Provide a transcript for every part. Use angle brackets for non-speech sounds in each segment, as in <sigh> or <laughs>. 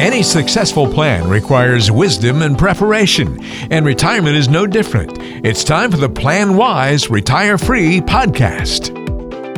Any successful plan requires wisdom and preparation, and retirement is no different. It's time for the Plan Wise Retire Free podcast.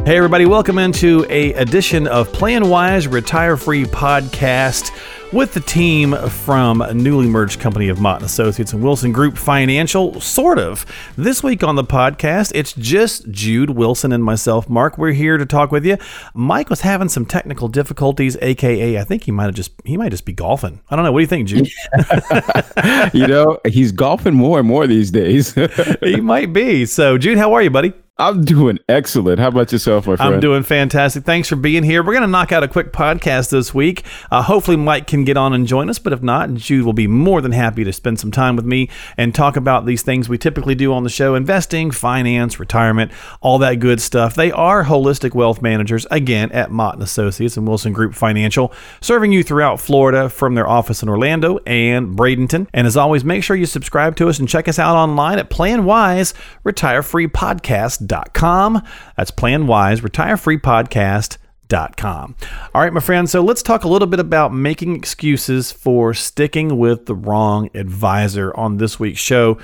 Hey everybody, welcome into a edition of Plan Wise Retire Free podcast with the team from a newly merged company of Mott and Associates and Wilson Group Financial, sort of. This week on the podcast, it's just Jude Wilson and myself, Mark. We're here to talk with you. Mike was having some technical difficulties, aka I think he might have just he might just be golfing. I don't know. What do you think, Jude? <laughs> you know, he's golfing more and more these days. <laughs> he might be. So, Jude, how are you, buddy? I'm doing excellent. How about yourself, my friend? I'm doing fantastic. Thanks for being here. We're going to knock out a quick podcast this week. Uh, hopefully, Mike can get on and join us, but if not, Jude will be more than happy to spend some time with me and talk about these things we typically do on the show investing, finance, retirement, all that good stuff. They are holistic wealth managers, again, at Mott and Associates and Wilson Group Financial, serving you throughout Florida from their office in Orlando and Bradenton. And as always, make sure you subscribe to us and check us out online at PlanWise Retire Free Podcast planwise.com. That's planwise, retirefreepodcast.com. All right, my friends. So let's talk a little bit about making excuses for sticking with the wrong advisor on this week's show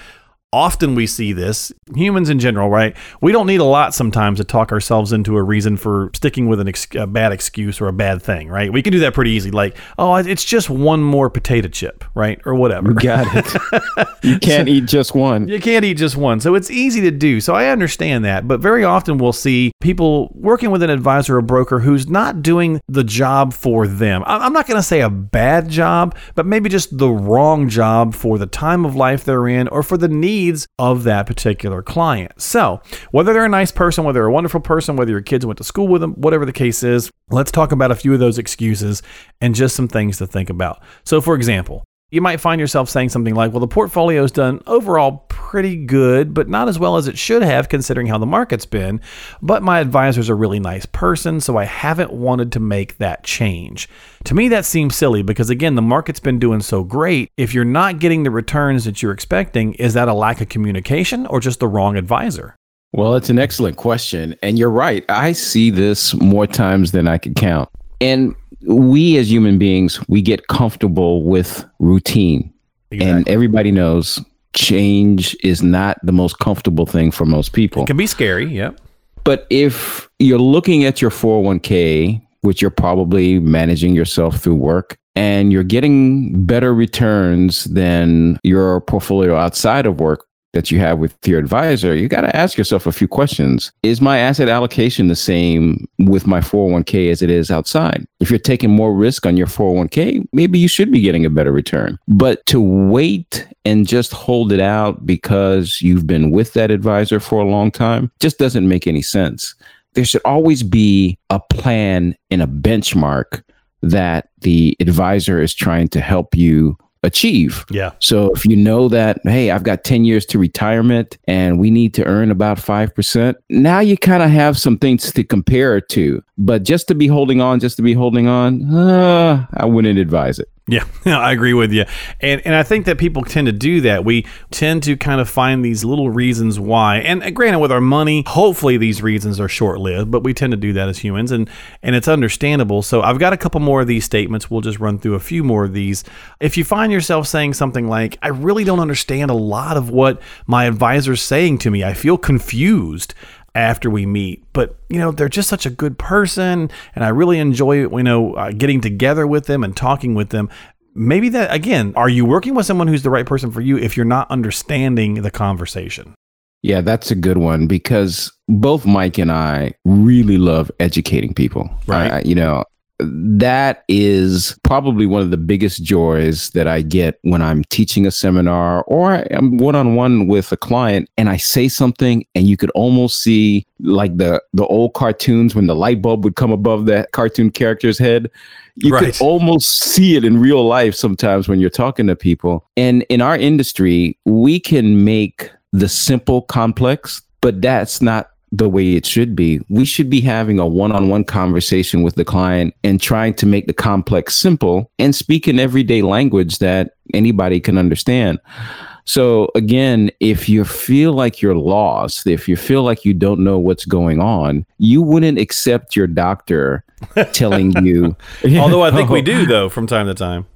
often we see this humans in general right? We don't need a lot sometimes to talk ourselves into a reason for sticking with an ex- a bad excuse or a bad thing right? We can do that pretty easy like oh it's just one more potato chip right? Or whatever. You got it. <laughs> You can't so, eat just one. you can't eat just one. So it's easy to do. So i understand that. But very often we'll see people working with an advisor or broker who's not doing the job for them. I'm not going to say a bad job but maybe just the wrong job for the time of life they're in or for the need needs of that particular client. So, whether they're a nice person, whether they're a wonderful person, whether your kids went to school with them, whatever the case is, let's talk about a few of those excuses and just some things to think about. So, for example, you might find yourself saying something like, well, the portfolio's done overall pretty good, but not as well as it should have considering how the market's been. But my advisor's a really nice person, so I haven't wanted to make that change. To me, that seems silly because, again, the market's been doing so great. If you're not getting the returns that you're expecting, is that a lack of communication or just the wrong advisor? Well, it's an excellent question. And you're right. I see this more times than I can count. And we as human beings, we get comfortable with routine. Exactly. And everybody knows change is not the most comfortable thing for most people. It can be scary, yeah. But if you're looking at your 401k, which you're probably managing yourself through work, and you're getting better returns than your portfolio outside of work, that you have with your advisor, you got to ask yourself a few questions. Is my asset allocation the same with my 401k as it is outside? If you're taking more risk on your 401k, maybe you should be getting a better return. But to wait and just hold it out because you've been with that advisor for a long time just doesn't make any sense. There should always be a plan and a benchmark that the advisor is trying to help you achieve. Yeah. So if you know that, hey, I've got 10 years to retirement and we need to earn about 5%, now you kind of have some things to compare it to. But just to be holding on, just to be holding on, uh, I wouldn't advise it. Yeah, <laughs> I agree with you. And and I think that people tend to do that. We tend to kind of find these little reasons why. And granted with our money, hopefully these reasons are short-lived, but we tend to do that as humans and and it's understandable. So I've got a couple more of these statements. We'll just run through a few more of these. If you find yourself saying something like, "I really don't understand a lot of what my advisor's saying to me. I feel confused." After we meet. But you know, they're just such a good person, and I really enjoy you know uh, getting together with them and talking with them. Maybe that again, are you working with someone who's the right person for you if you're not understanding the conversation? Yeah, that's a good one because both Mike and I really love educating people. Right. Uh, you know, that is probably one of the biggest joys that I get when I'm teaching a seminar or I'm one on one with a client and I say something and you could almost see like the the old cartoons when the light bulb would come above that cartoon character's head. You right. could almost see it in real life sometimes when you're talking to people. And in our industry, we can make the simple complex, but that's not the way it should be. We should be having a one on one conversation with the client and trying to make the complex simple and speak in everyday language that anybody can understand. So, again, if you feel like you're lost, if you feel like you don't know what's going on, you wouldn't accept your doctor <laughs> telling you. Although I think we <laughs> do, though, from time to time.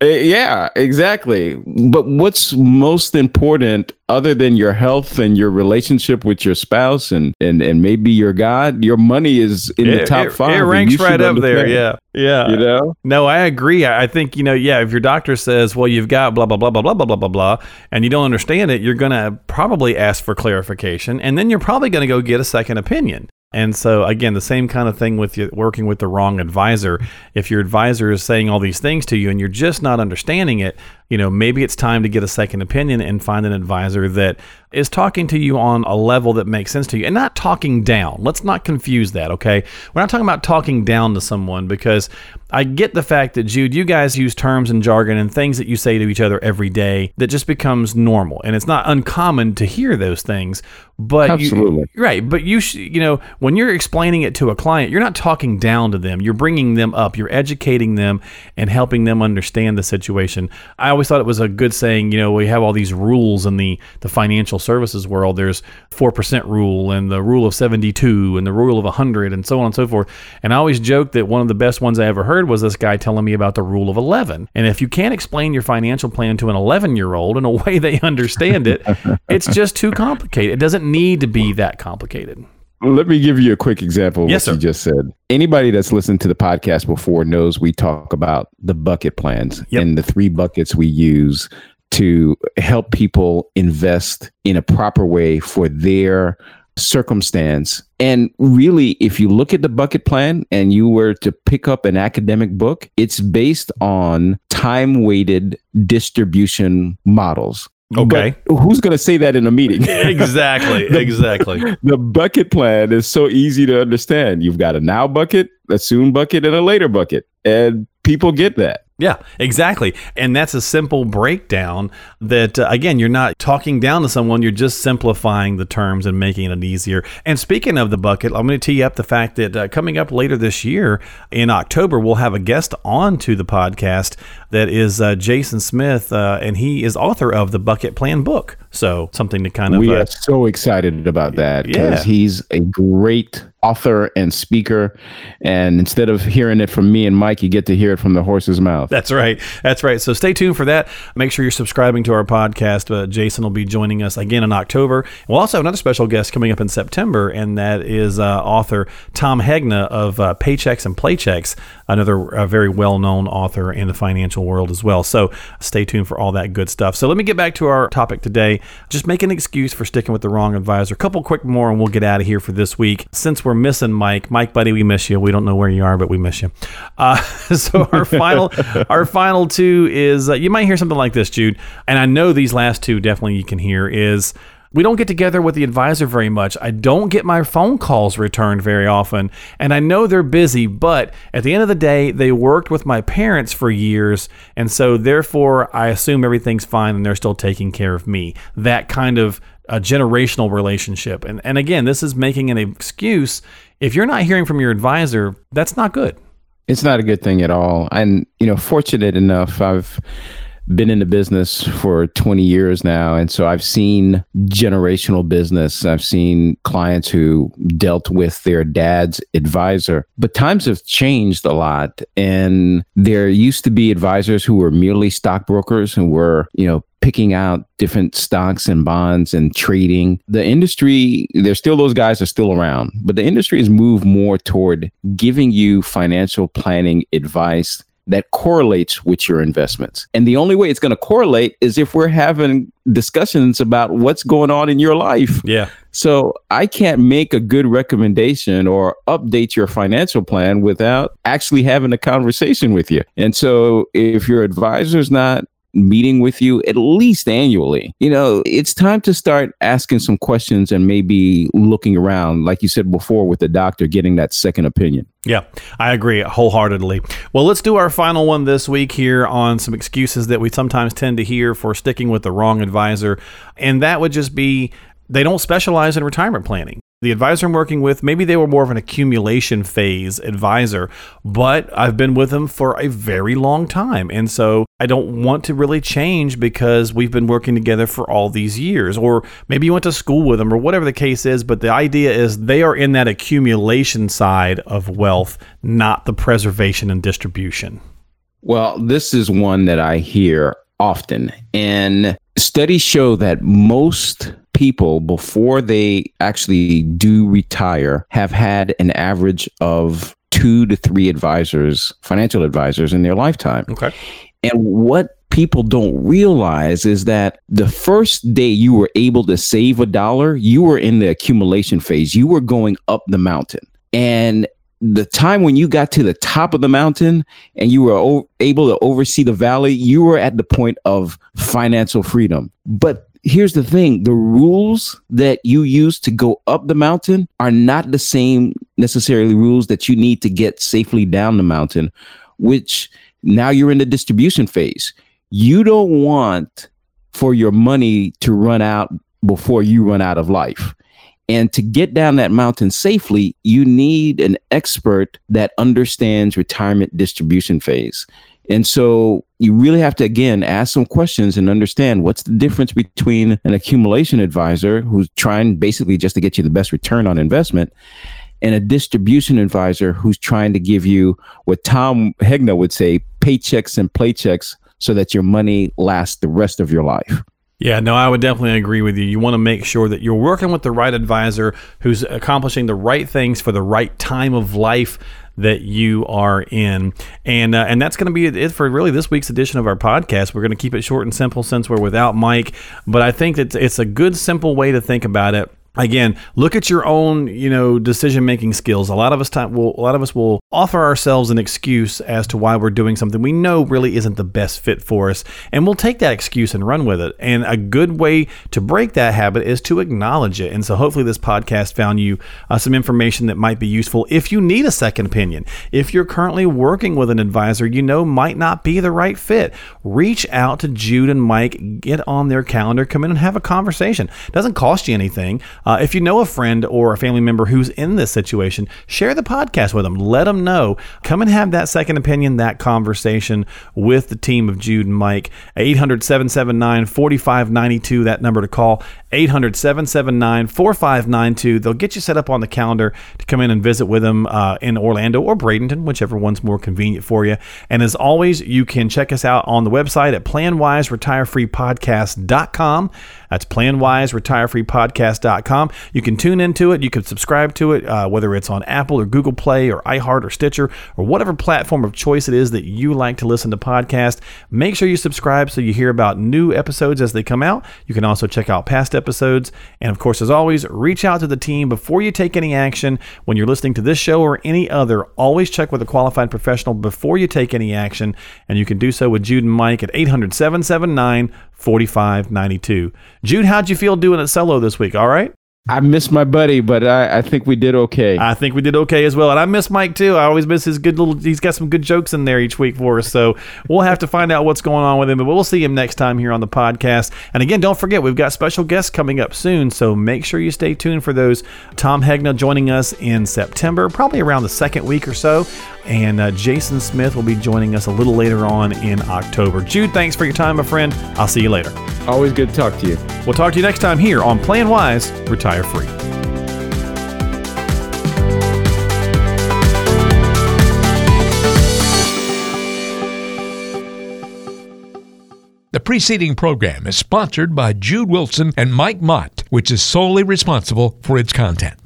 Uh, yeah, exactly. But what's most important other than your health and your relationship with your spouse and and, and maybe your God, your money is in it, the top it, five. It ranks right up there. Yeah. Yeah. You know? No, I agree. I I think, you know, yeah, if your doctor says, well, you've got blah, blah, blah, blah, blah, blah, blah, blah, blah, and you don't understand it, you're going to probably ask for clarification. And then you're probably going to go get a second opinion. And so, again, the same kind of thing with you working with the wrong advisor. If your advisor is saying all these things to you and you're just not understanding it, you know, maybe it's time to get a second opinion and find an advisor that is talking to you on a level that makes sense to you and not talking down. Let's not confuse that, okay? We're not talking about talking down to someone because I get the fact that, Jude, you guys use terms and jargon and things that you say to each other every day that just becomes normal. And it's not uncommon to hear those things. But Absolutely. You, right. But you, sh- you know, when you're explaining it to a client, you're not talking down to them. You're bringing them up. You're educating them and helping them understand the situation. I always thought it was a good saying, you know, we have all these rules in the, the financial services world. There's 4% rule and the rule of 72 and the rule of 100 and so on and so forth. And I always joke that one of the best ones I ever heard was this guy telling me about the rule of 11. And if you can't explain your financial plan to an 11 year old in a <laughs> way they understand it, it's just too complicated. It doesn't need to be that complicated. Let me give you a quick example of Yes, what sir. you just said. Anybody that's listened to the podcast before knows we talk about the bucket plans Yep. and the three buckets we use to help people invest in a proper way for their circumstance. And really, if you look at the bucket plan and you were to pick up an academic book, it's based on time weighted distribution models. Okay. But who's going to say that in a meeting? <laughs> exactly. <laughs> Exactly. the bucket plan is so easy to understand. You've got a now bucket, a soon bucket, and a later bucket. And people get that. Yeah, exactly. And that's a simple breakdown that, uh, again, you're not talking down to someone, you're just simplifying the terms and making it easier. And speaking of the bucket, I'm going to tee up the fact that uh, coming up later this year in October, we'll have a guest on to the podcast that is uh, Jason Smith, uh, and he is author of the Bucket Plan book. So something to kind of. we uh, are so excited about that because Yeah. he's a great author and speaker. And instead of hearing it from me and Mike, you get to hear it from the horse's mouth. That's right. That's right. So stay tuned for that. Make sure you're subscribing to our podcast. Uh, Jason will be joining us again in October. We'll also have another special guest coming up in September, and that is uh, author Tom Hegna of uh, Paychecks and Playchecks, another uh, very well known author in the financial world as well. So stay tuned for all that good stuff. So let me get back to our topic today. Just make an excuse for sticking with the wrong advisor. A couple quick more, and we'll get out of here for this week. Since we're missing Mike, Mike, buddy, we miss you. We don't know where you are, but we miss you. Uh, <laughs> so our <laughs> final, our final two is uh, you might hear something like this, Jude, and I know these last two definitely you can hear is. We don't get together with the advisor very much. I don't get my phone calls returned very often. And I know they're busy, but at the end of the day, they worked with my parents for years. And so, therefore, I assume everything's fine and they're still taking care of me. That kind of a generational relationship. And, and again, this is making an excuse. If you're not hearing from your advisor, that's not good. It's not a good thing at all. And, you know, fortunate enough, I've been in the business for 20 years now. And so I've seen generational business. I've seen clients who dealt with their dad's advisor. But times have changed a lot. And there used to be advisors who were merely stockbrokers who were, you know, picking out different stocks and bonds and trading. The industry, there's still those guys are still around, but the industry has moved more toward giving you financial planning advice that correlates with your investments. And the only way it's going to correlate is if we're having discussions about what's going on in your life. Yeah. So I can't make a good recommendation or update your financial plan without actually having a conversation with you. And so if your advisor's not meeting with you at least annually, you know, it's time to start asking some questions and maybe looking around, like you said before, with the doctor, getting that second opinion. Yeah, I agree wholeheartedly. Well, let's do our final one this week here on some excuses that we sometimes tend to hear for sticking with the wrong advisor. And that would just be they don't specialize in retirement planning. The advisor I'm working with, maybe they were more of an accumulation phase advisor, but I've been with them for a very long time. And so I don't want to really change because we've been working together for all these years. Or maybe you went to school with them or whatever the case is. But the idea is they are in that accumulation side of wealth, not the preservation and distribution. Well, this is one that I hear often. And studies show that most people, before they actually do retire, have had an average of two to three advisors, financial advisors in their lifetime. Okay. And what people don't realize is that the first day you were able to save a dollar, you were in the accumulation phase. You were going up the mountain. And the time when you got to the top of the mountain and you were o- able to oversee the valley, you were at the point of financial freedom. But here's the thing the rules that you use to go up the mountain are not the same necessarily rules that you need to get safely down the mountain, which now you're in the distribution phase. You don't want for your money to run out before you run out of life. And to get down that mountain safely, you need an expert that understands retirement distribution phase. And so you really have to, again, ask some questions and understand what's the difference between an accumulation advisor who's trying basically just to get you the best return on investment and a distribution advisor who's trying to give you what Tom Hegna would say paychecks and playchecks so that your money lasts the rest of your life. Yeah, no, I would definitely agree with you. You want to make sure that you're working with the right advisor who's accomplishing the right things for the right time of life that you are in. And uh, and that's going to be it for really this week's edition of our podcast. We're going to keep it short and simple since we're without Mike, but I think that it's a good simple way to think about it again look at your own you know decision making skills. A lot of us time will a lot of us will offer ourselves an excuse as to why we're doing something we know really isn't the best fit for us and we'll take that excuse and run with it. And a good way to break that habit is to acknowledge it. And so hopefully this podcast found you uh, some information that might be useful. If you need a second opinion if you're currently working with an advisor you know might not be the right fit reach out to jude and mike. Get on their calendar. Come in and have a conversation. It doesn't cost you anything uh, if you know a friend or a family member who's in this situation, share the podcast with them. Let them know. Come and have that second opinion, that conversation with the team of Jude and Mike. 800 779 4592, that number to call. 800 779 4592. They'll get you set up on the calendar to come in and visit with them uh, in Orlando or Bradenton, whichever one's more convenient for you. And as always, you can check us out on the website at planwiseretireFreePodcast.com. That's planwiseretireFreePodcast.com. You can tune into it. You can subscribe to it, uh, whether it's on Apple or Google Play or iHeart or Stitcher or whatever platform of choice it is that you like to listen to podcasts. Make sure you subscribe so you hear about new episodes as they come out. You can also check out past episodes. And of course, as always, reach out to the team before you take any action. When you're listening to this show or any other, always check with a qualified professional before you take any action. And you can do so with Jude and Mike at 800 779 4592. Jude, how'd you feel doing it solo this week? All right? I miss my buddy, but I, I think we did okay. I think we did okay as well. And I miss Mike too. I always miss his good little, he's got some good jokes in there each week for us. So we'll have to find out what's going on with him, but we'll see him next time here on the podcast. And again, don't forget, we've got special guests coming up soon. So make sure you stay tuned for those. Tom Hegna joining us in September, probably around the second week or so. And uh, Jason Smith will be joining us a little later on in October. Jude, thanks for your time, my friend. I'll see you later. Always good to talk to you. We'll talk to you next time here on Plan Wise, Retire Free. The preceding program is sponsored by Jude Wilson and Mike Mott, which is solely responsible for its content.